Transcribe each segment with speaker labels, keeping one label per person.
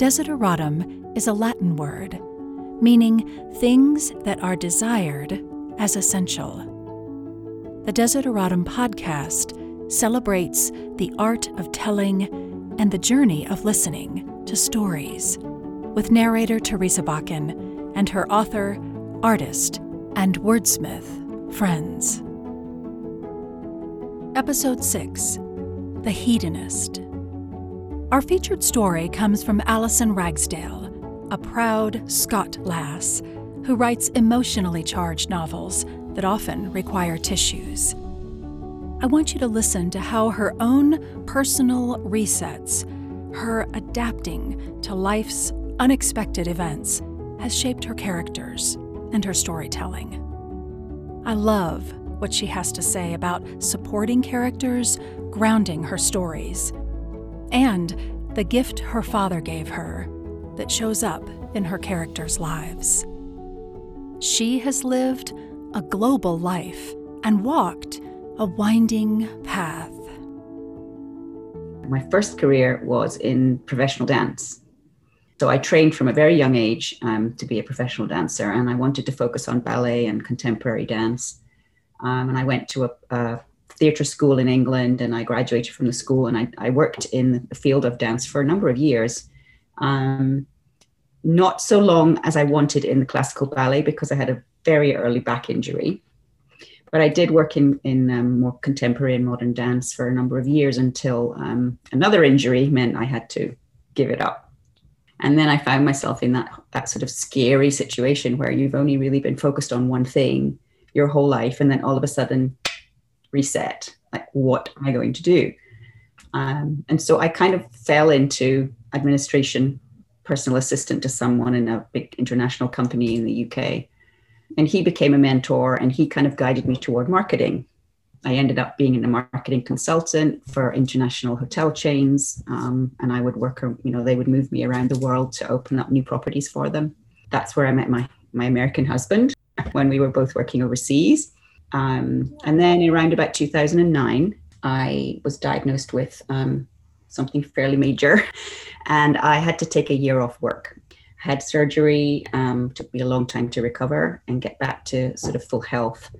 Speaker 1: Desideratum is a Latin word meaning things that are desired as essential. The Desideratum podcast celebrates the art of telling and the journey of listening to stories with narrator Teresa Bakken and her author, artist, and wordsmith friends. Episode 6 The Hedonist. Our featured story comes from Alison Ragsdale, a proud Scot lass who writes emotionally charged novels that often require tissues. I want you to listen to how her own personal resets, her adapting to life's unexpected events, has shaped her characters and her storytelling. I love what she has to say about supporting characters, grounding her stories, and the gift her father gave her that shows up in her characters' lives. She has lived a global life and walked a winding path.
Speaker 2: My first career was in professional dance. So I trained from a very young age um, to be a professional dancer, and I wanted to focus on ballet and contemporary dance. Um, and I went to a, a theatre school in England, and I graduated from the school, and I, I, worked in the field of dance for a number of years. Um, not so long as I wanted in the classical ballet because I had a very early back injury. But I did work in, in um, more contemporary and modern dance for a number of years until um, another injury meant I had to give it up. And then I found myself in that, that sort of scary situation where you've only really been focused on one thing your whole life. And then all of a sudden, reset like, what am I going to do? Um, and so I kind of fell into administration personal assistant to someone in a big international company in the UK. And he became a mentor and he kind of guided me toward marketing. I ended up being a marketing consultant for international hotel chains. Um, and I would work, you know, they would move me around the world to open up new properties for them. That's where I met my, my American husband when we were both working overseas. Um, and then around about 2009, I was diagnosed with um, something fairly major, and I had to take a year off work. Had surgery, um, took me a long time to recover and get back to sort of full health.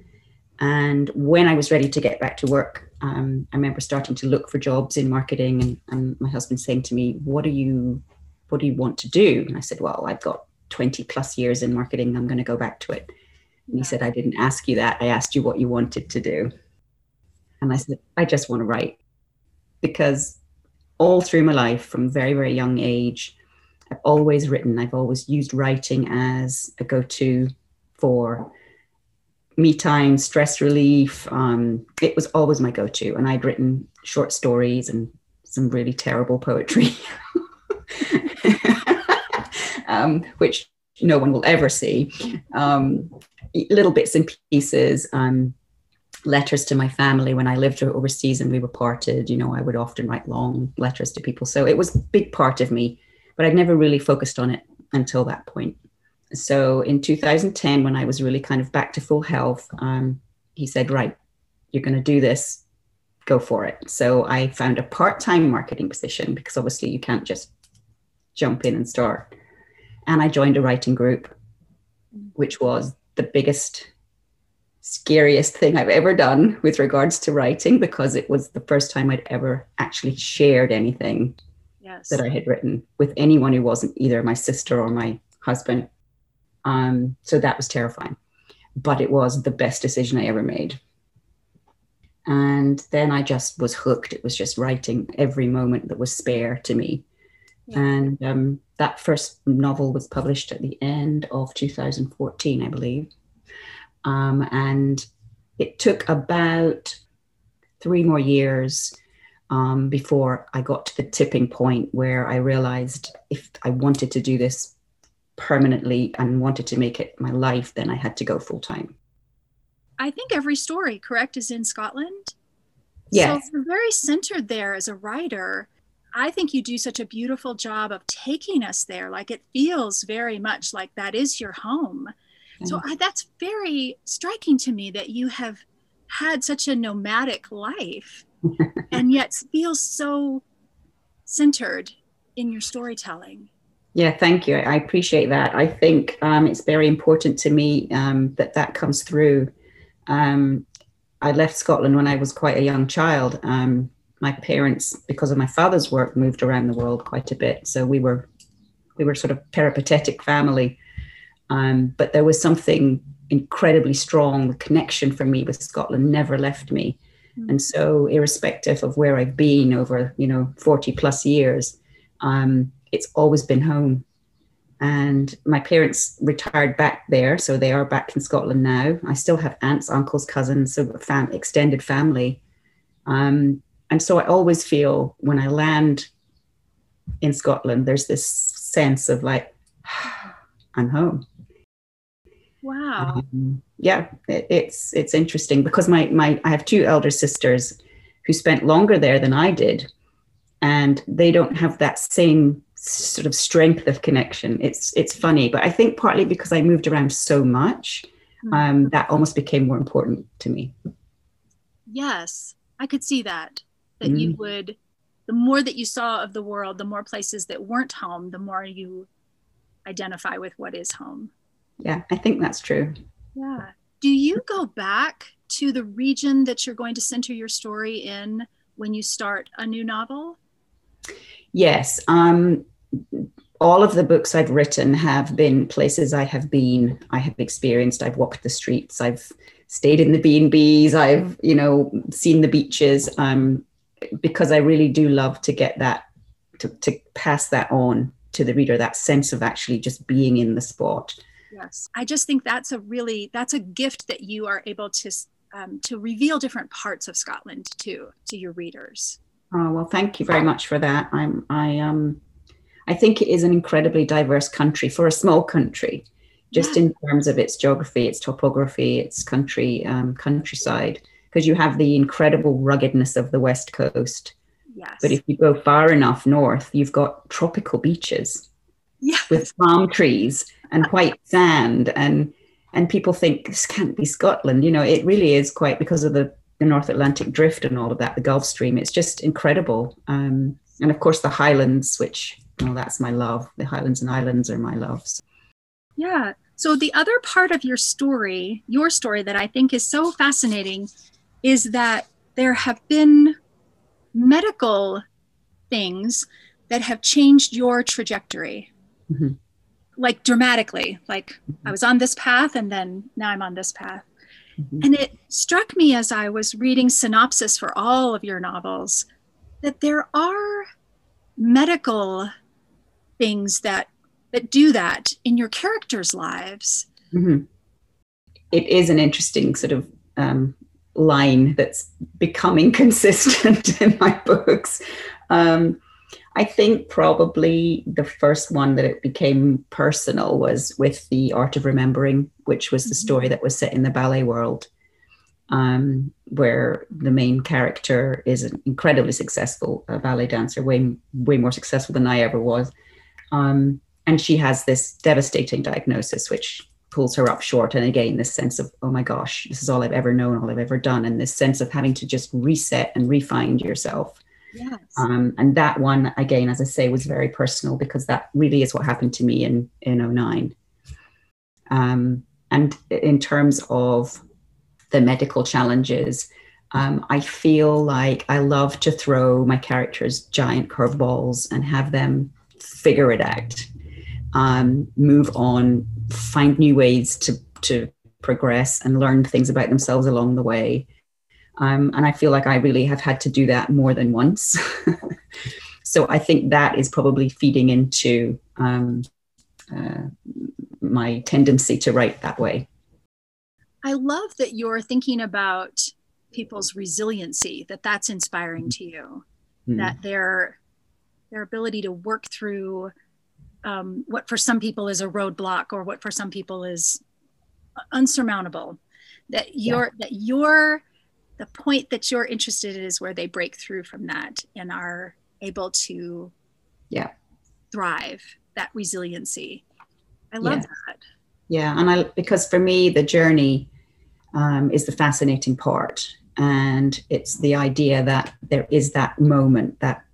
Speaker 2: And when I was ready to get back to work, um, I remember starting to look for jobs in marketing, and, and my husband saying to me, "What do you, what do you want to do?" And I said, "Well, I've got 20 plus years in marketing. I'm going to go back to it." And he said, "I didn't ask you that. I asked you what you wanted to do." And I said, "I just want to write," because all through my life from very, very young age. I've always written, I've always used writing as a go to for me time, stress relief. Um, it was always my go to. And I'd written short stories and some really terrible poetry, um, which no one will ever see. Um, little bits and pieces. Um, letters to my family when I lived overseas and we were parted. You know, I would often write long letters to people. So it was a big part of me, but I'd never really focused on it until that point. So in 2010, when I was really kind of back to full health, um, he said, Right, you're going to do this, go for it. So I found a part time marketing position because obviously you can't just jump in and start. And I joined a writing group, which was the biggest scariest thing I've ever done with regards to writing because it was the first time I'd ever actually shared anything yes. that I had written with anyone who wasn't either my sister or my husband. Um, so that was terrifying, but it was the best decision I ever made. And then I just was hooked. It was just writing every moment that was spare to me. Yeah. And um, that first novel was published at the end of 2014, I believe. Um, and it took about three more years um, before I got to the tipping point where I realized if I wanted to do this permanently and wanted to make it my life, then I had to go full time.
Speaker 3: I think every story, correct, is in Scotland.
Speaker 2: Yes.
Speaker 3: So you're very centered there as a writer. I think you do such a beautiful job of taking us there. Like it feels very much like that is your home. So I, that's very striking to me that you have had such a nomadic life and yet feel so centered in your storytelling.
Speaker 2: Yeah, thank you. I appreciate that. I think um, it's very important to me um, that that comes through. Um, I left Scotland when I was quite a young child. Um, my parents, because of my father's work, moved around the world quite a bit. So we were we were sort of peripatetic family. Um, but there was something incredibly strong. The connection for me with Scotland never left me. Mm-hmm. And so, irrespective of where I've been over, you know, 40 plus years, um, it's always been home. And my parents retired back there, so they are back in Scotland now. I still have aunts, uncles, cousins, so fam- extended family. Um, and so I always feel when I land in Scotland, there's this sense of like, I'm home.
Speaker 3: Wow.
Speaker 2: Um, yeah, it, it's it's interesting because my my I have two elder sisters who spent longer there than I did, and they don't have that same sort of strength of connection. It's it's funny, but I think partly because I moved around so much, hmm. um, that almost became more important to me.
Speaker 3: Yes, I could see that. That mm. you would, the more that you saw of the world, the more places that weren't home, the more you identify with what is home.
Speaker 2: Yeah, I think that's true.
Speaker 3: Yeah. Do you go back to the region that you're going to center your story in when you start a new novel?
Speaker 2: Yes. Um, all of the books I've written have been places I have been, I have experienced, I've walked the streets, I've stayed in the B&Bs, I've, you know, seen the beaches, um, because I really do love to get that, to, to pass that on to the reader, that sense of actually just being in the sport.
Speaker 3: Yes. I just think that's a really, that's a gift that you are able to, um, to reveal different parts of Scotland to, to your readers.
Speaker 2: Oh, well, thank you very much for that. I'm, I, um, I think it is an incredibly diverse country for a small country, just yeah. in terms of its geography, its topography, its country, um, countryside, because you have the incredible ruggedness of the West Coast.
Speaker 3: Yes.
Speaker 2: But if you go far enough north, you've got tropical beaches
Speaker 3: yes.
Speaker 2: with palm trees and white sand and and people think this can't be Scotland. You know, it really is quite because of the the North Atlantic Drift and all of that, the Gulf Stream. It's just incredible. Um, and of course, the Highlands, which, well, that's my love. The Highlands and Islands are my loves.
Speaker 3: Yeah. So, the other part of your story, your story that I think is so fascinating, is that there have been medical things that have changed your trajectory. Mm-hmm. Like dramatically, like mm-hmm. I was on this path and then now I'm on this path. Mm-hmm. And it struck me as I was reading synopsis for all of your novels that there are medical things that that do that in your characters' lives.
Speaker 2: Mm-hmm. It is an interesting sort of um, line that's becoming consistent in my books. Um, I think probably the first one that it became personal was with The Art of Remembering, which was the mm-hmm. story that was set in the ballet world, um, where the main character is an incredibly successful uh, ballet dancer, way, way more successful than I ever was. Um, and she has this devastating diagnosis, which pulls her up short. And again, this sense of, oh my gosh, this is all I've ever known, all I've ever done. And this sense of having to just reset and refind yourself
Speaker 3: Yes.
Speaker 2: Um, and that one, again, as I say, was very personal because that really is what happened to me in, in 09. Um, and in terms of the medical challenges, um, I feel like I love to throw my characters giant curveballs and have them figure it out, um, move on, find new ways to, to progress and learn things about themselves along the way. Um, and I feel like I really have had to do that more than once. so I think that is probably feeding into um, uh, my tendency to write that way.
Speaker 3: I love that you're thinking about people's resiliency, that that's inspiring to you, mm-hmm. that their their ability to work through um, what for some people is a roadblock or what for some people is unsurmountable that your yeah. that your the point that you're interested in is where they break through from that and are able to
Speaker 2: yeah
Speaker 3: thrive that resiliency i love
Speaker 2: yeah.
Speaker 3: that
Speaker 2: yeah and i because for me the journey um, is the fascinating part and it's the idea that there is that moment that that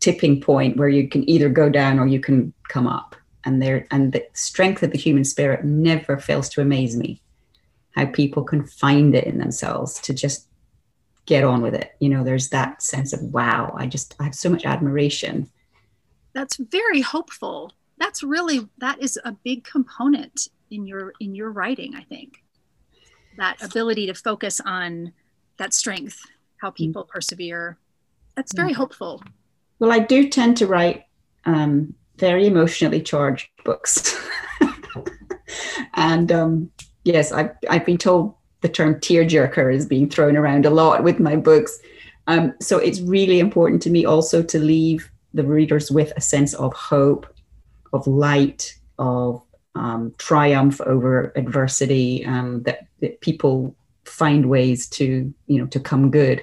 Speaker 2: tipping point where you can either go down or you can come up and there and the strength of the human spirit never fails to amaze me. How people can find it in themselves to just get on with it. You know, there's that sense of wow, I just I have so much admiration.
Speaker 3: That's very hopeful. That's really that is a big component in your in your writing, I think. That ability to focus on that strength, how mm. people mm-hmm. persevere. That's very yeah. hopeful.
Speaker 2: Well, I do tend to write um, very emotionally charged books. and um, yes, I've, I've been told the term tearjerker is being thrown around a lot with my books. Um, so it's really important to me also to leave the readers with a sense of hope, of light, of um, triumph over adversity, um, that, that people find ways to, you know, to come good.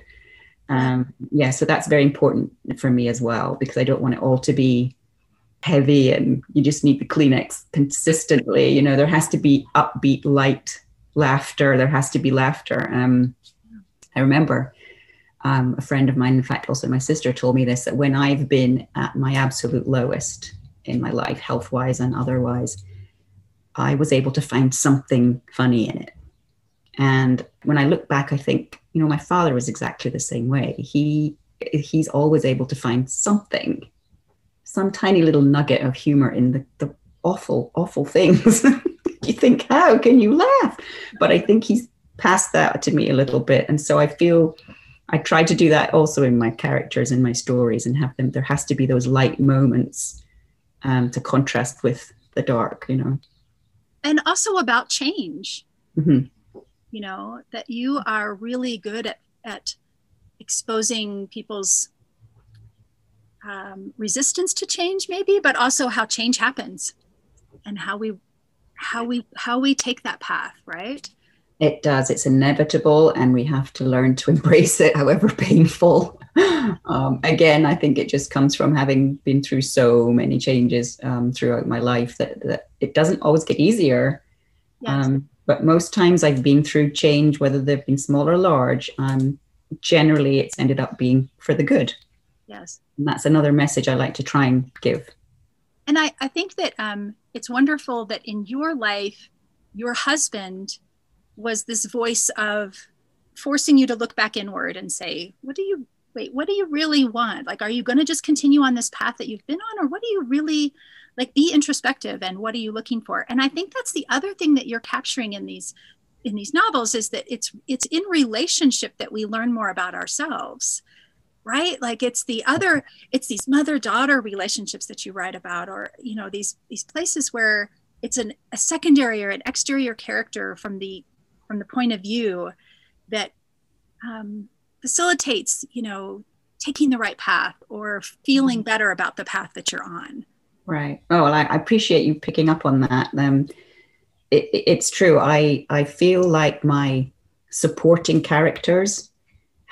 Speaker 2: Um, yeah, so that's very important for me as well because I don't want it all to be heavy and you just need the Kleenex consistently. You know, there has to be upbeat, light laughter. There has to be laughter. Um, I remember um, a friend of mine, in fact, also my sister, told me this that when I've been at my absolute lowest in my life, health wise and otherwise, I was able to find something funny in it. And when I look back, I think, you know, my father was exactly the same way. He he's always able to find something some tiny little nugget of humor in the, the awful, awful things. you think, how can you laugh? But I think he's passed that to me a little bit. And so I feel I try to do that also in my characters and my stories and have them, there has to be those light moments um, to contrast with the dark, you know.
Speaker 3: And also about change. Mm-hmm. You know, that you are really good at, at exposing people's um, resistance to change maybe but also how change happens and how we how we how we take that path right?
Speaker 2: It does. It's inevitable and we have to learn to embrace it however painful. Um, again i think it just comes from having been through so many changes um, throughout my life that, that it doesn't always get easier. Yes. um, but most times i've been through change whether they've been small or large um, generally it's ended up being for the good
Speaker 3: Yes.
Speaker 2: And that's another message I like to try and give.
Speaker 3: And I, I think that um, it's wonderful that in your life, your husband was this voice of forcing you to look back inward and say, what do you, wait, what do you really want? Like, are you going to just continue on this path that you've been on? Or what do you really, like, be introspective and what are you looking for? And I think that's the other thing that you're capturing in these in these novels is that it's it's in relationship that we learn more about ourselves right like it's the other it's these mother daughter relationships that you write about or you know these these places where it's an, a secondary or an exterior character from the from the point of view that um, facilitates you know taking the right path or feeling mm-hmm. better about the path that you're on
Speaker 2: right oh well i, I appreciate you picking up on that um, it, it's true i i feel like my supporting characters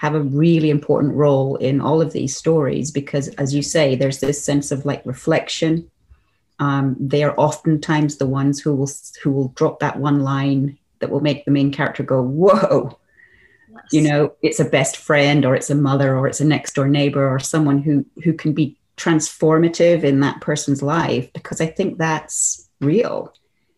Speaker 2: have a really important role in all of these stories because, as you say, there's this sense of like reflection. Um, they are oftentimes the ones who will who will drop that one line that will make the main character go, "Whoa!" Yes. You know, it's a best friend, or it's a mother, or it's a next door neighbor, or someone who who can be transformative in that person's life because I think that's real.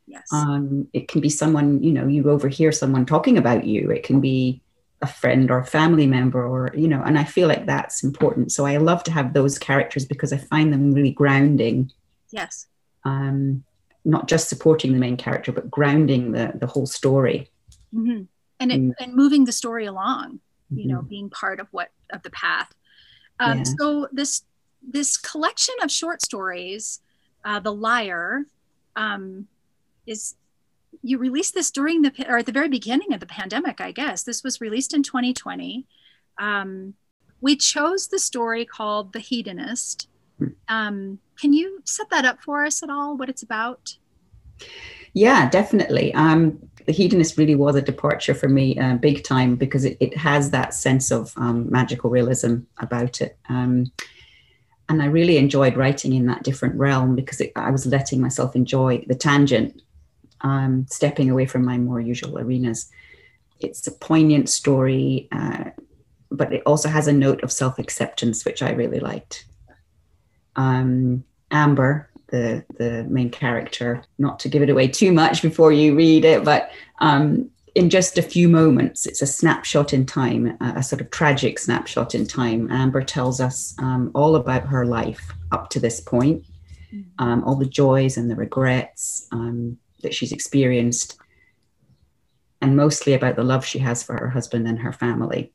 Speaker 3: Yes.
Speaker 2: Um, it can be someone, you know, you overhear someone talking about you. It can be a friend or a family member or you know and i feel like that's important so i love to have those characters because i find them really grounding
Speaker 3: yes
Speaker 2: um not just supporting the main character but grounding the the whole story
Speaker 3: mm-hmm. and it, mm. and moving the story along you mm-hmm. know being part of what of the path um, yeah. so this this collection of short stories uh, the liar um, is you released this during the or at the very beginning of the pandemic, I guess. This was released in 2020. Um, we chose the story called The Hedonist. Um, can you set that up for us at all? What it's about?
Speaker 2: Yeah, definitely. Um, the Hedonist really was a departure for me, uh, big time, because it, it has that sense of um, magical realism about it. Um, and I really enjoyed writing in that different realm because it, I was letting myself enjoy the tangent um, stepping away from my more usual arenas. It's a poignant story, uh, but it also has a note of self acceptance, which I really liked. Um, Amber, the the main character. Not to give it away too much before you read it, but um, in just a few moments, it's a snapshot in time, a, a sort of tragic snapshot in time. Amber tells us um, all about her life up to this point, mm. um, all the joys and the regrets um, that she's experienced, and mostly about the love she has for her husband and her family.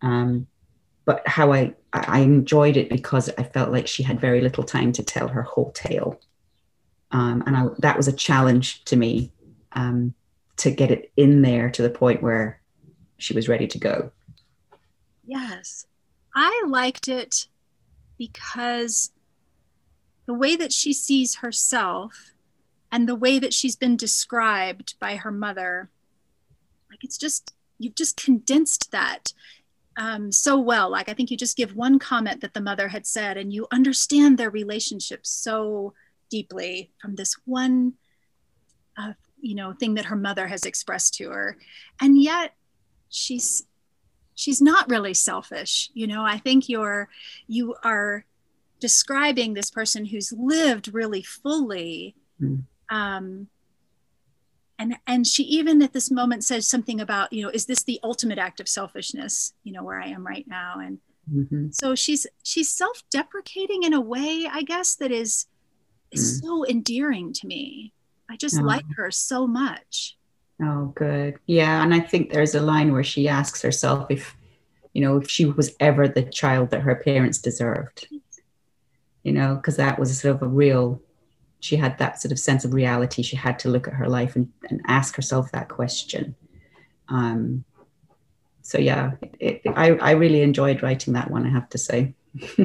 Speaker 2: Um, but how I, I enjoyed it because I felt like she had very little time to tell her whole tale. Um, and I, that was a challenge to me um, to get it in there to the point where she was ready to go.
Speaker 3: Yes. I liked it because the way that she sees herself and the way that she's been described by her mother, like it's just, you've just condensed that um, so well. Like I think you just give one comment that the mother had said, and you understand their relationship so deeply from this one, uh, you know, thing that her mother has expressed to her, and yet she's she's not really selfish. You know, I think you're you are describing this person who's lived really fully. Mm. Um, and and she even at this moment says something about you know is this the ultimate act of selfishness you know where i am right now and mm-hmm. so she's she's self-deprecating in a way i guess that is is mm. so endearing to me i just oh. like her so much
Speaker 2: oh good yeah and i think there's a line where she asks herself if you know if she was ever the child that her parents deserved you know because that was sort of a real she had that sort of sense of reality. She had to look at her life and, and ask herself that question. Um, so yeah, it, it, I, I really enjoyed writing that one. I have to say.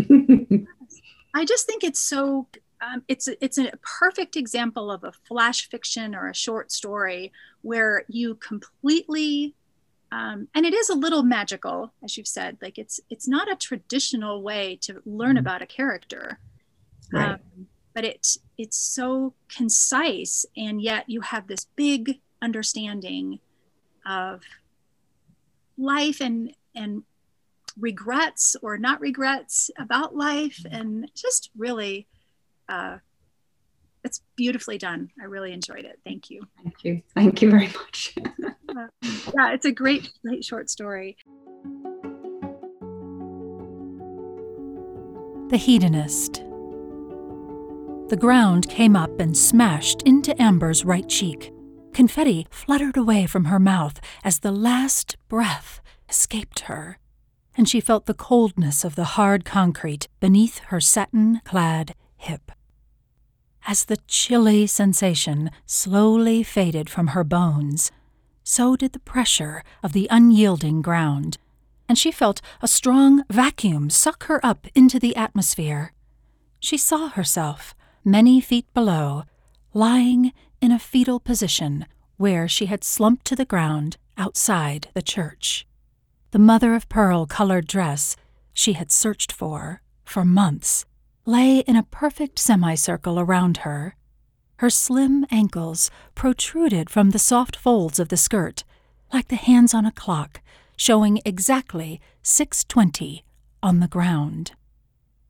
Speaker 3: I just think it's so. Um, it's it's a perfect example of a flash fiction or a short story where you completely um, and it is a little magical, as you've said. Like it's it's not a traditional way to learn mm-hmm. about a character. Right. Um, but it's it's so concise and yet you have this big understanding of life and and regrets or not regrets about life and just really uh, it's beautifully done. I really enjoyed it. Thank you.
Speaker 2: Thank you. Thank you very much.
Speaker 3: Uh, yeah it's a great great short story.
Speaker 1: The hedonist. The ground came up and smashed into Amber's right cheek. Confetti fluttered away from her mouth as the last breath escaped her, and she felt the coldness of the hard concrete beneath her satin clad hip. As the chilly sensation slowly faded from her bones, so did the pressure of the unyielding ground, and she felt a strong vacuum suck her up into the atmosphere. She saw herself many feet below, lying in a fetal position where she had slumped to the ground outside the church. The mother of pearl colored dress she had searched for for months lay in a perfect semicircle around her. Her slim ankles protruded from the soft folds of the skirt, like the hands on a clock, showing exactly 6:20 on the ground.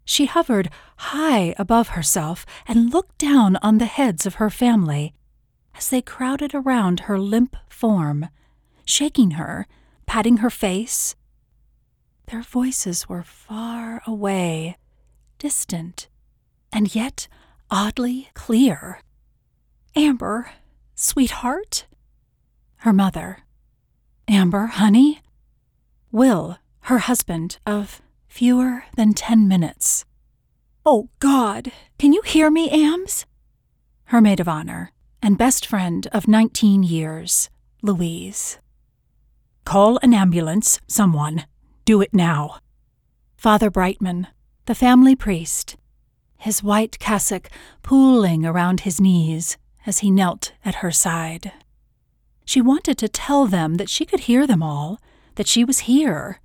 Speaker 1: She hovered high above herself and looked down on the heads of her family as they crowded around her limp form, shaking her, patting her face. Their voices were far away, distant, and yet oddly clear. Amber, sweetheart? Her mother. Amber, honey? Will, her husband of fewer than ten minutes. Oh, God, can you hear me, Ams? Her maid of honor and best friend of 19 years, Louise. Call an ambulance, someone. Do it now. Father Brightman, the family priest, his white cassock pooling around his knees as he knelt at her side. She wanted to tell them that she could hear them all, that she was here,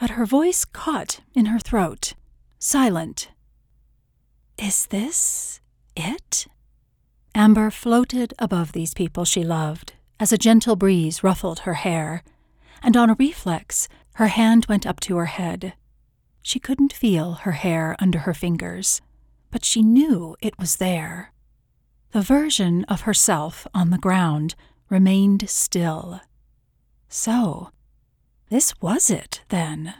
Speaker 1: but her voice caught in her throat, silent. Is this it? Amber floated above these people she loved as a gentle breeze ruffled her hair, and on a reflex, her hand went up to her head. She couldn't feel her hair under her fingers, but she knew it was there. The version of herself on the ground remained still. So, this was it, then.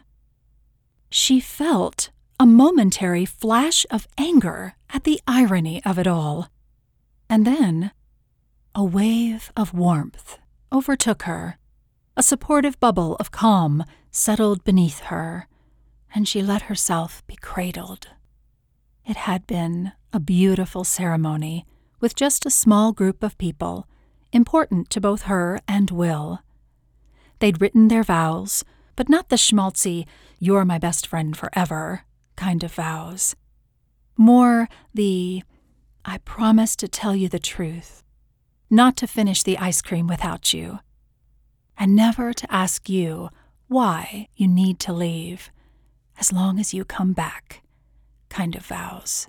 Speaker 1: She felt a momentary flash of anger at the irony of it all. And then, a wave of warmth overtook her. A supportive bubble of calm settled beneath her, and she let herself be cradled. It had been a beautiful ceremony with just a small group of people, important to both her and Will. They'd written their vows, but not the schmaltzy, you're my best friend forever kind of vows. More the, I promise to tell you the truth, not to finish the ice cream without you, and never to ask you why you need to leave, as long as you come back, kind of vows.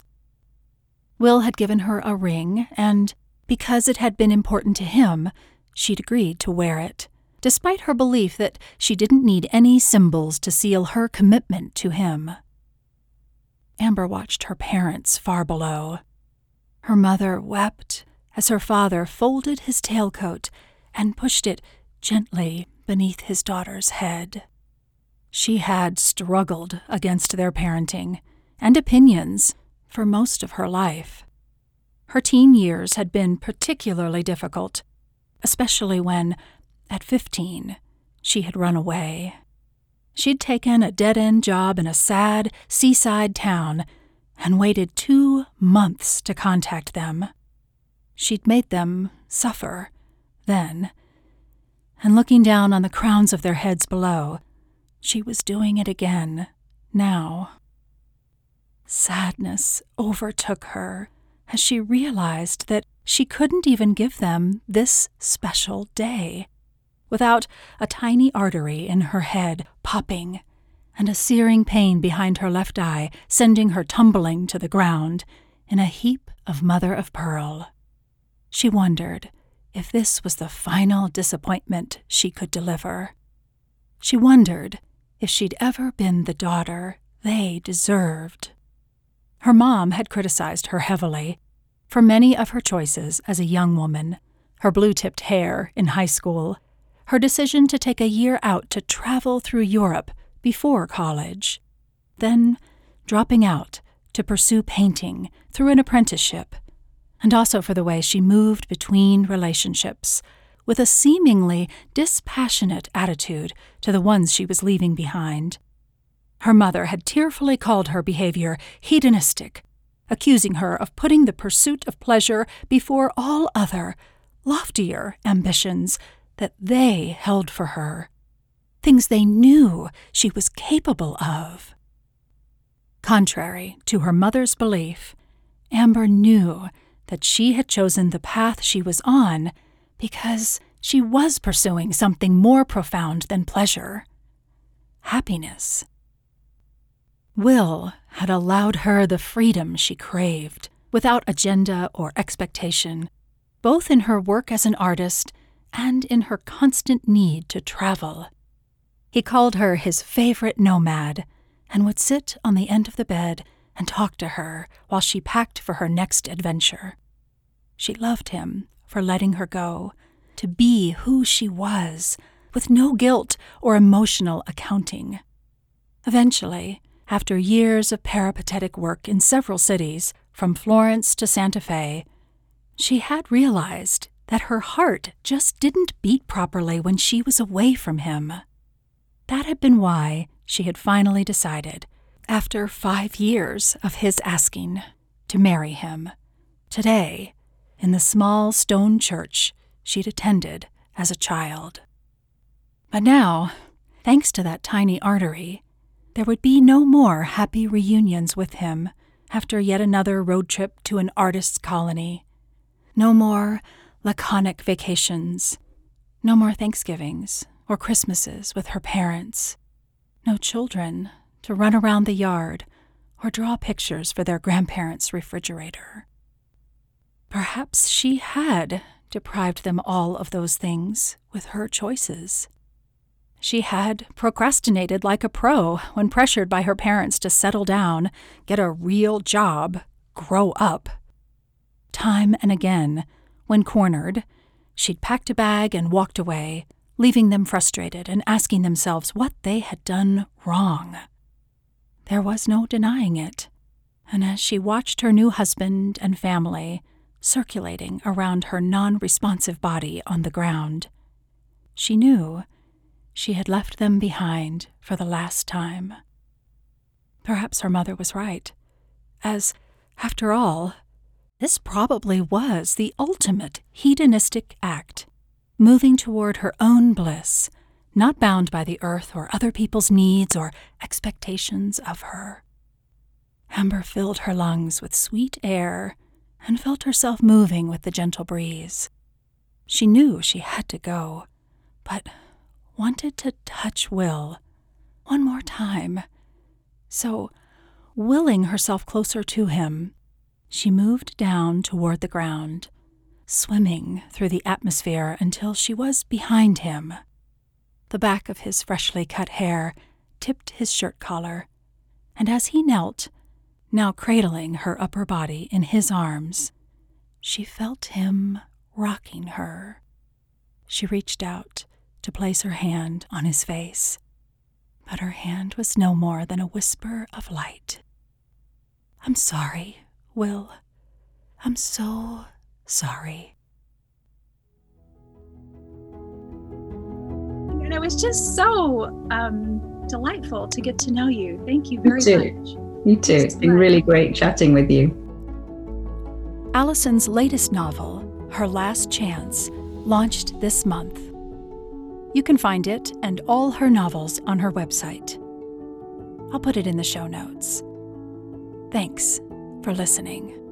Speaker 1: Will had given her a ring, and because it had been important to him, she'd agreed to wear it, despite her belief that she didn't need any symbols to seal her commitment to him. Amber watched her parents far below. Her mother wept as her father folded his tailcoat and pushed it gently beneath his daughter's head. She had struggled against their parenting and opinions for most of her life. Her teen years had been particularly difficult, especially when, at 15, she had run away. She'd taken a dead end job in a sad seaside town and waited two months to contact them. She'd made them suffer then, and looking down on the crowns of their heads below, she was doing it again now. Sadness overtook her as she realized that she couldn't even give them this special day without a tiny artery in her head popping and a searing pain behind her left eye sending her tumbling to the ground in a heap of mother of pearl. She wondered if this was the final disappointment she could deliver. She wondered if she'd ever been the daughter they deserved. Her mom had criticized her heavily for many of her choices as a young woman her blue tipped hair in high school, her decision to take a year out to travel through Europe before college, then dropping out to pursue painting through an apprenticeship, and also for the way she moved between relationships with a seemingly dispassionate attitude to the ones she was leaving behind. Her mother had tearfully called her behavior hedonistic, accusing her of putting the pursuit of pleasure before all other, loftier ambitions that they held for her, things they knew she was capable of. Contrary to her mother's belief, Amber knew that she had chosen the path she was on because she was pursuing something more profound than pleasure happiness. Will had allowed her the freedom she craved, without agenda or expectation, both in her work as an artist and in her constant need to travel. He called her his favorite nomad and would sit on the end of the bed and talk to her while she packed for her next adventure. She loved him for letting her go, to be who she was, with no guilt or emotional accounting. Eventually, after years of peripatetic work in several cities, from Florence to Santa Fe, she had realized that her heart just didn't beat properly when she was away from him. That had been why she had finally decided, after five years of his asking, to marry him. Today, in the small stone church she'd attended as a child. But now, thanks to that tiny artery, there would be no more happy reunions with him after yet another road trip to an artist's colony. No more laconic vacations. No more Thanksgivings or Christmases with her parents. No children to run around the yard or draw pictures for their grandparents' refrigerator. Perhaps she had deprived them all of those things with her choices. She had procrastinated like a pro when pressured by her parents to settle down, get a real job, grow up. Time and again, when cornered, she'd packed a bag and walked away, leaving them frustrated and asking themselves what they had done wrong. There was no denying it, and as she watched her new husband and family circulating around her non responsive body on the ground, she knew she had left them behind for the last time. Perhaps her mother was right, as, after all, this probably was the ultimate hedonistic act, moving toward her own bliss, not bound by the earth or other people's needs or expectations of her. Amber filled her lungs with sweet air and felt herself moving with the gentle breeze. She knew she had to go, but wanted to touch Will one more time. So, willing herself closer to him, she moved down toward the ground, swimming through the atmosphere until she was behind him. The back of his freshly cut hair tipped his shirt collar, and as he knelt, now cradling her upper body in his arms, she felt him rocking her. She reached out to place her hand on his face, but her hand was no more than a whisper of light. I'm sorry, Will. I'm so sorry.
Speaker 3: And it was just so um, delightful to get to know you. Thank you very much.
Speaker 2: Me too. It's been really great chatting with you.
Speaker 1: Alison's latest novel, Her Last Chance, launched this month. You can find it and all her novels on her website. I'll put it in the show notes. Thanks for listening.